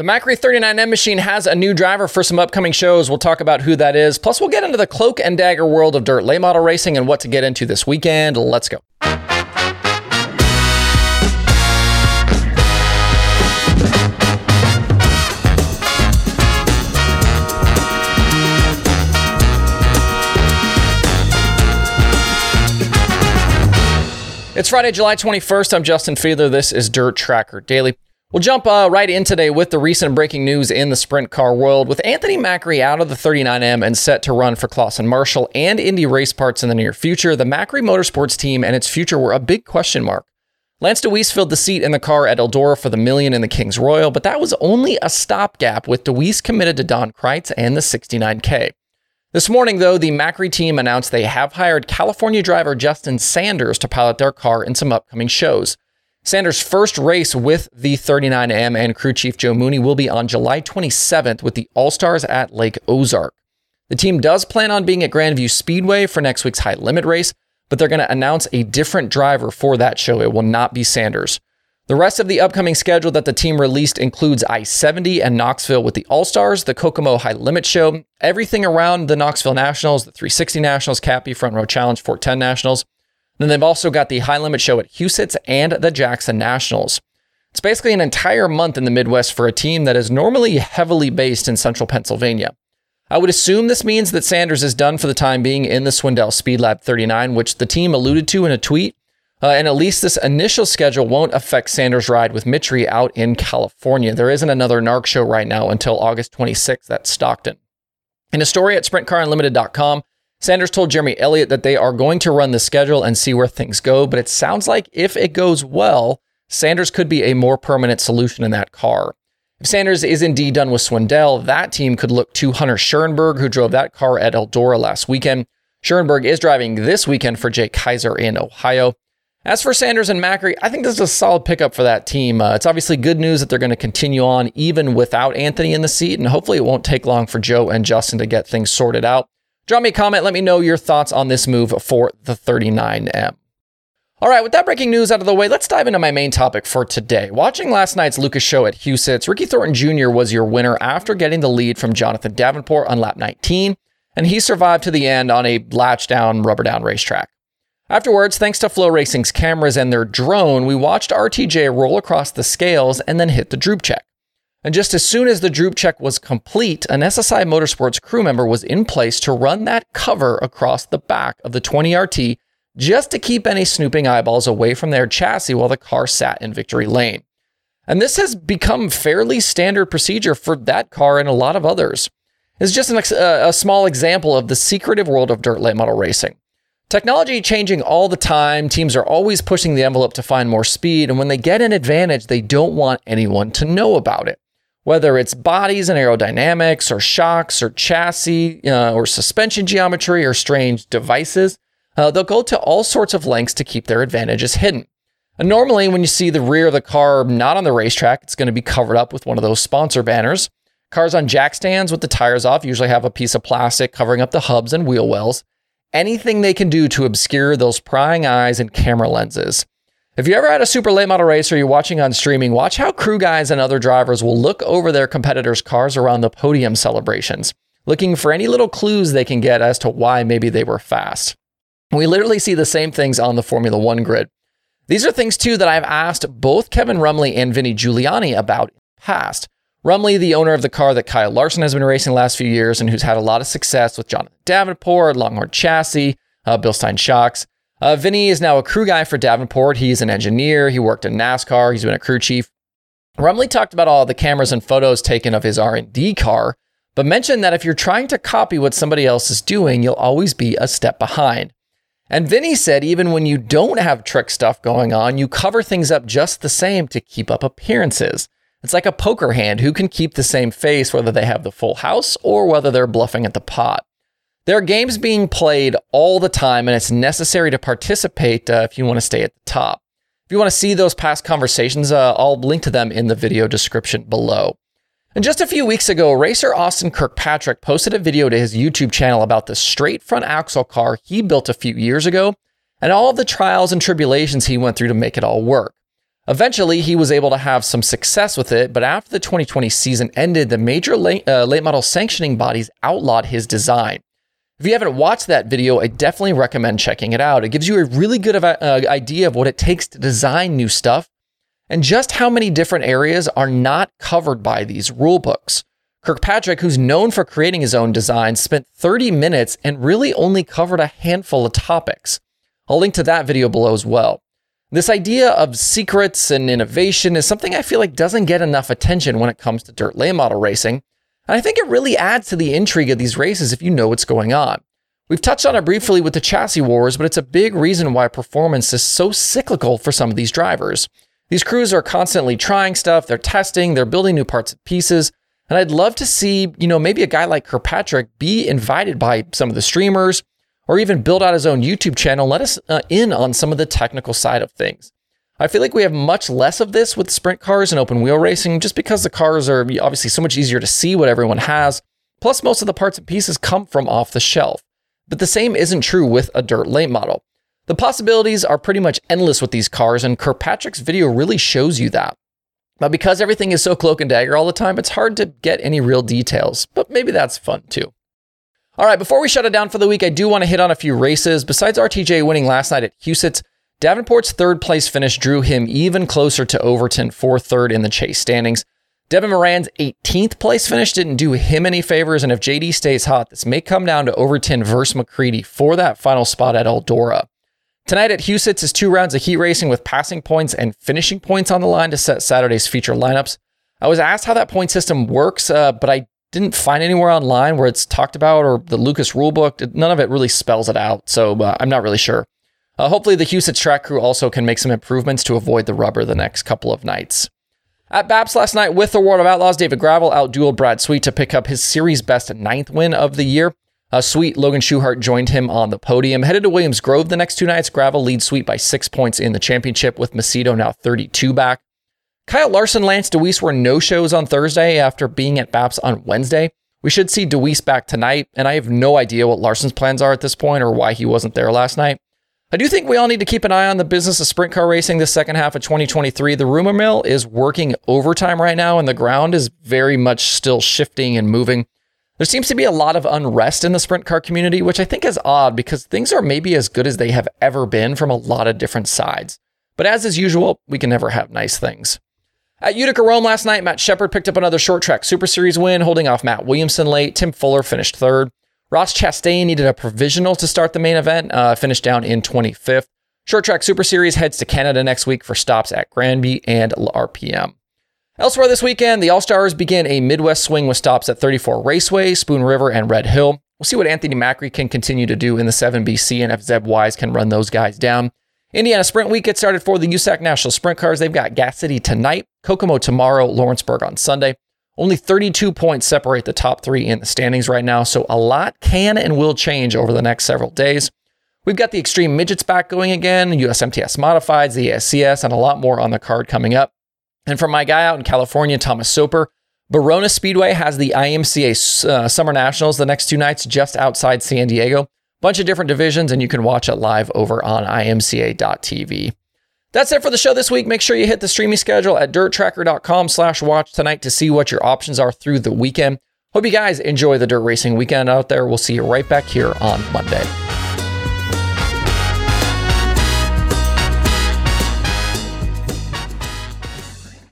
The Macri 39M machine has a new driver for some upcoming shows. We'll talk about who that is. Plus, we'll get into the cloak and dagger world of dirt late model racing and what to get into this weekend. Let's go. It's Friday, July 21st. I'm Justin Fiedler. This is Dirt Tracker Daily. We'll jump uh, right in today with the recent breaking news in the sprint car world. With Anthony Macri out of the 39M and set to run for Clauson Marshall and Indy race parts in the near future, the Macri Motorsports team and its future were a big question mark. Lance DeWeese filled the seat in the car at Eldora for the million in the Kings Royal, but that was only a stopgap with DeWeese committed to Don Kreitz and the 69K. This morning, though, the Macri team announced they have hired California driver Justin Sanders to pilot their car in some upcoming shows. Sanders' first race with the 39M and crew chief Joe Mooney will be on July 27th with the All Stars at Lake Ozark. The team does plan on being at Grandview Speedway for next week's high limit race, but they're going to announce a different driver for that show. It will not be Sanders. The rest of the upcoming schedule that the team released includes I 70 and Knoxville with the All Stars, the Kokomo High Limit Show, everything around the Knoxville Nationals, the 360 Nationals, Cappy, Front Row Challenge, 410 Nationals. Then they've also got the High Limit Show at Huset's and the Jackson Nationals. It's basically an entire month in the Midwest for a team that is normally heavily based in central Pennsylvania. I would assume this means that Sanders is done for the time being in the Swindell Speed Lab 39, which the team alluded to in a tweet uh, and at least this initial schedule won't affect Sanders' ride with Mitri out in California. There isn't another NARC show right now until August 26th at Stockton. In a story at SprintCarUnlimited.com, Sanders told Jeremy Elliott that they are going to run the schedule and see where things go, but it sounds like if it goes well, Sanders could be a more permanent solution in that car. If Sanders is indeed done with Swindell, that team could look to Hunter Schuerenberg, who drove that car at Eldora last weekend. Schuerenberg is driving this weekend for Jake Kaiser in Ohio. As for Sanders and Macri, I think this is a solid pickup for that team. Uh, it's obviously good news that they're going to continue on even without Anthony in the seat, and hopefully it won't take long for Joe and Justin to get things sorted out. Drop me a comment, let me know your thoughts on this move for the 39M. All right, with that breaking news out of the way, let's dive into my main topic for today. Watching last night's Lucas show at Huset's, Ricky Thornton Jr. was your winner after getting the lead from Jonathan Davenport on lap 19, and he survived to the end on a latch down, rubber down racetrack. Afterwards, thanks to FloRacing's cameras and their drone, we watched RTJ roll across the scales and then hit the droop check. And just as soon as the droop check was complete, an SSI Motorsports crew member was in place to run that cover across the back of the 20RT just to keep any snooping eyeballs away from their chassis while the car sat in victory lane. And this has become fairly standard procedure for that car and a lot of others. It's just an, a, uh, a small example of the secretive world of dirt late model racing. Technology changing all the time. Teams are always pushing the envelope to find more speed. And when they get an advantage, they don't want anyone to know about it. Whether it's bodies and aerodynamics, or shocks, or chassis, uh, or suspension geometry, or strange devices, uh, they'll go to all sorts of lengths to keep their advantages hidden. And normally, when you see the rear of the car not on the racetrack, it's going to be covered up with one of those sponsor banners. Cars on jack stands with the tires off usually have a piece of plastic covering up the hubs and wheel wells anything they can do to obscure those prying eyes and camera lenses. If you ever had a super late model race or you're watching on streaming, watch how crew guys and other drivers will look over their competitors' cars around the podium celebrations, looking for any little clues they can get as to why maybe they were fast. We literally see the same things on the Formula One grid. These are things too that I've asked both Kevin Rumley and Vinnie Giuliani about in the past. Rumley, the owner of the car that Kyle Larson has been racing the last few years and who's had a lot of success with Jonathan Davenport, Longhorn Chassis, uh, Bilstein Shocks. Uh, Vinny is now a crew guy for Davenport. He's an engineer. He worked in NASCAR. He's been a crew chief. Rumley talked about all the cameras and photos taken of his R&D car, but mentioned that if you're trying to copy what somebody else is doing, you'll always be a step behind. And Vinny said even when you don't have trick stuff going on, you cover things up just the same to keep up appearances. It's like a poker hand who can keep the same face whether they have the full house or whether they're bluffing at the pot. There are games being played all the time, and it's necessary to participate uh, if you want to stay at the top. If you want to see those past conversations, uh, I'll link to them in the video description below. And just a few weeks ago, racer Austin Kirkpatrick posted a video to his YouTube channel about the straight front axle car he built a few years ago and all of the trials and tribulations he went through to make it all work. Eventually, he was able to have some success with it, but after the 2020 season ended, the major late, uh, late model sanctioning bodies outlawed his design. If you haven't watched that video, I definitely recommend checking it out. It gives you a really good uh, idea of what it takes to design new stuff and just how many different areas are not covered by these rule books. Kirkpatrick, who's known for creating his own designs, spent 30 minutes and really only covered a handful of topics. I'll link to that video below as well. This idea of secrets and innovation is something I feel like doesn't get enough attention when it comes to dirt late model racing. And I think it really adds to the intrigue of these races if you know what's going on. We've touched on it briefly with the chassis wars, but it's a big reason why performance is so cyclical for some of these drivers. These crews are constantly trying stuff, they're testing, they're building new parts and pieces. And I'd love to see, you know, maybe a guy like Kirkpatrick be invited by some of the streamers or even build out his own YouTube channel, let us uh, in on some of the technical side of things. I feel like we have much less of this with sprint cars and open wheel racing just because the cars are obviously so much easier to see what everyone has. Plus, most of the parts and pieces come from off the shelf. But the same isn't true with a dirt late model. The possibilities are pretty much endless with these cars, and Kirkpatrick's video really shows you that. But because everything is so cloak and dagger all the time, it's hard to get any real details, but maybe that's fun too. All right, before we shut it down for the week, I do want to hit on a few races. Besides RTJ winning last night at Huset's, Davenport's third place finish drew him even closer to Overton for third in the chase standings. Devin Moran's 18th place finish didn't do him any favors, and if JD stays hot, this may come down to Overton versus McCreadie for that final spot at Eldora. Tonight at Huset's is two rounds of heat racing with passing points and finishing points on the line to set Saturday's feature lineups. I was asked how that point system works, uh, but I didn't find anywhere online where it's talked about or the Lucas rulebook. None of it really spells it out, so uh, I'm not really sure. Uh, hopefully, the Huset's track crew also can make some improvements to avoid the rubber the next couple of nights. At BAPS last night with the World of Outlaws, David Gravel outdueled Brad Sweet to pick up his series best ninth win of the year. Uh, Sweet Logan Schuchart joined him on the podium. Headed to Williams Grove the next two nights, Gravel leads Sweet by six points in the championship with Macedo now 32 back. Kyle Larson, Lance DeWeese were no shows on Thursday after being at BAPS on Wednesday. We should see DeWeese back tonight, and I have no idea what Larson's plans are at this point or why he wasn't there last night. I do think we all need to keep an eye on the business of sprint car racing the second half of 2023. The rumor mill is working overtime right now, and the ground is very much still shifting and moving. There seems to be a lot of unrest in the sprint car community, which I think is odd because things are maybe as good as they have ever been from a lot of different sides. But as is usual, we can never have nice things. At Utica Rome last night, Matt Sheppard picked up another short track Super Series win, holding off Mat Williamson late. Tim Fuller finished third. Ross Chastain needed a provisional to start the main event, uh, finished down in 25th. Short Track Super Series heads to Canada next week for stops at Granby and RPM. Elsewhere this weekend, the All Stars begin a Midwest swing with stops at 34 Raceway, Spoon River, and Red Hill. We'll see what Anthony Macri can continue to do in the 7BC and if Zeb Wise can run those guys down. Indiana Sprint Week gets started for the USAC National Sprint Cars. They've got Gas City tonight, Kokomo tomorrow, Lawrenceburg on Sunday. Only 32 points separate the top three in the standings right now, so a lot can and will change over the next several days. We've got the Extreme Midgets back going again, USMTS Modifieds, the ASCS, and a lot more on the card coming up. And from my guy out in California, Thomas Soper, Barona Speedway has the IMCA uh, Summer Nationals the next two nights just outside San Diego. Bunch of different divisions, and you can watch it live over on imca.tv. That's it for the show this week. Make sure you hit the streaming schedule at dirttracker.com slash watch tonight to see what your options are through the weekend. Hope you guys enjoy the dirt racing weekend out there. We'll see you right back here on Monday.